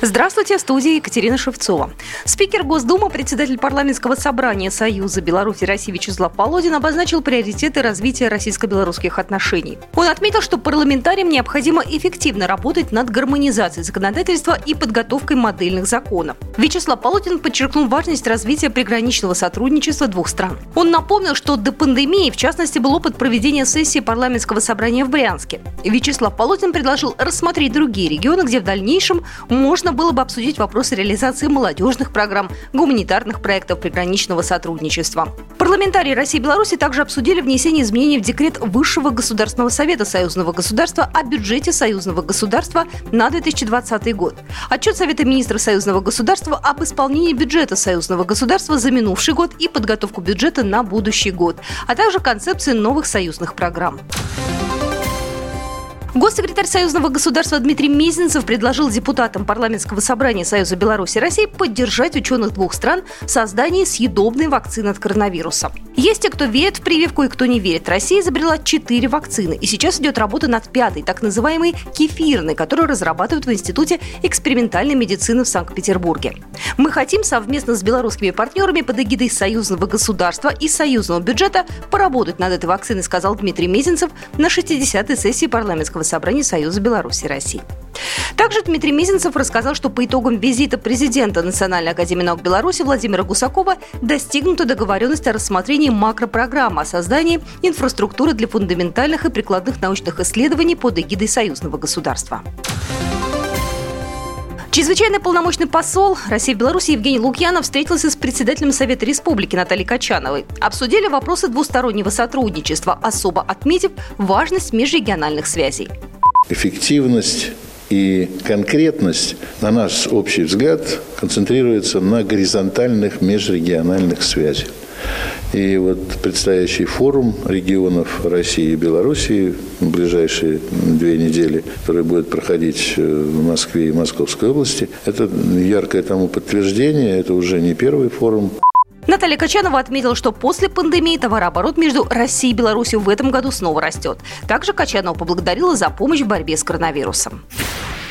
Здравствуйте, в студии Екатерина Шевцова. Спикер Госдумы, председатель парламентского собрания Союза Беларуси России Вячеслав Полодин обозначил приоритеты развития российско-белорусских отношений. Он отметил, что парламентариям необходимо эффективно работать над гармонизацией законодательства и подготовкой модельных законов. Вячеслав Полодин подчеркнул важность развития приграничного сотрудничества двух стран. Он напомнил, что до пандемии, в частности, был опыт проведения сессии парламентского собрания в Брянске. Вячеслав Полодин предложил рассмотреть другие регионы, где в дальнейшем можно можно было бы обсудить вопросы реализации молодежных программ, гуманитарных проектов приграничного сотрудничества. Парламентарии России и Беларуси также обсудили внесение изменений в декрет Высшего государственного совета союзного государства о бюджете союзного государства на 2020 год. Отчет Совета министров союзного государства об исполнении бюджета союзного государства за минувший год и подготовку бюджета на будущий год, а также концепции новых союзных программ. Госсекретарь Союзного государства Дмитрий Мезенцев предложил депутатам парламентского собрания Союза Беларуси и России поддержать ученых двух стран в создании съедобной вакцины от коронавируса. Есть те, кто верит в прививку и кто не верит. Россия изобрела четыре вакцины, и сейчас идет работа над пятой, так называемой кефирной, которую разрабатывают в Институте экспериментальной медицины в Санкт-Петербурге. Мы хотим совместно с белорусскими партнерами под эгидой союзного государства и союзного бюджета поработать над этой вакциной, сказал Дмитрий Мезенцев на 60-й сессии парламентского собрания Союза Беларуси и России. Также Дмитрий Мизинцев рассказал, что по итогам визита президента Национальной академии наук Беларуси Владимира Гусакова достигнута договоренность о рассмотрении макропрограммы о создании инфраструктуры для фундаментальных и прикладных научных исследований под эгидой союзного государства. Чрезвычайный полномочный посол России в Беларуси Евгений Лукьянов встретился с председателем Совета Республики Натальей Качановой. Обсудили вопросы двустороннего сотрудничества, особо отметив важность межрегиональных связей. Эффективность и конкретность, на наш общий взгляд, концентрируется на горизонтальных межрегиональных связях. И вот предстоящий форум регионов России и Белоруссии в ближайшие две недели, который будет проходить э, в Москве и Московской области, это яркое тому подтверждение, это уже не первый форум. Наталья Качанова отметила, что после пандемии товарооборот между Россией и Беларусью в этом году снова растет. Также Качанова поблагодарила за помощь в борьбе с коронавирусом.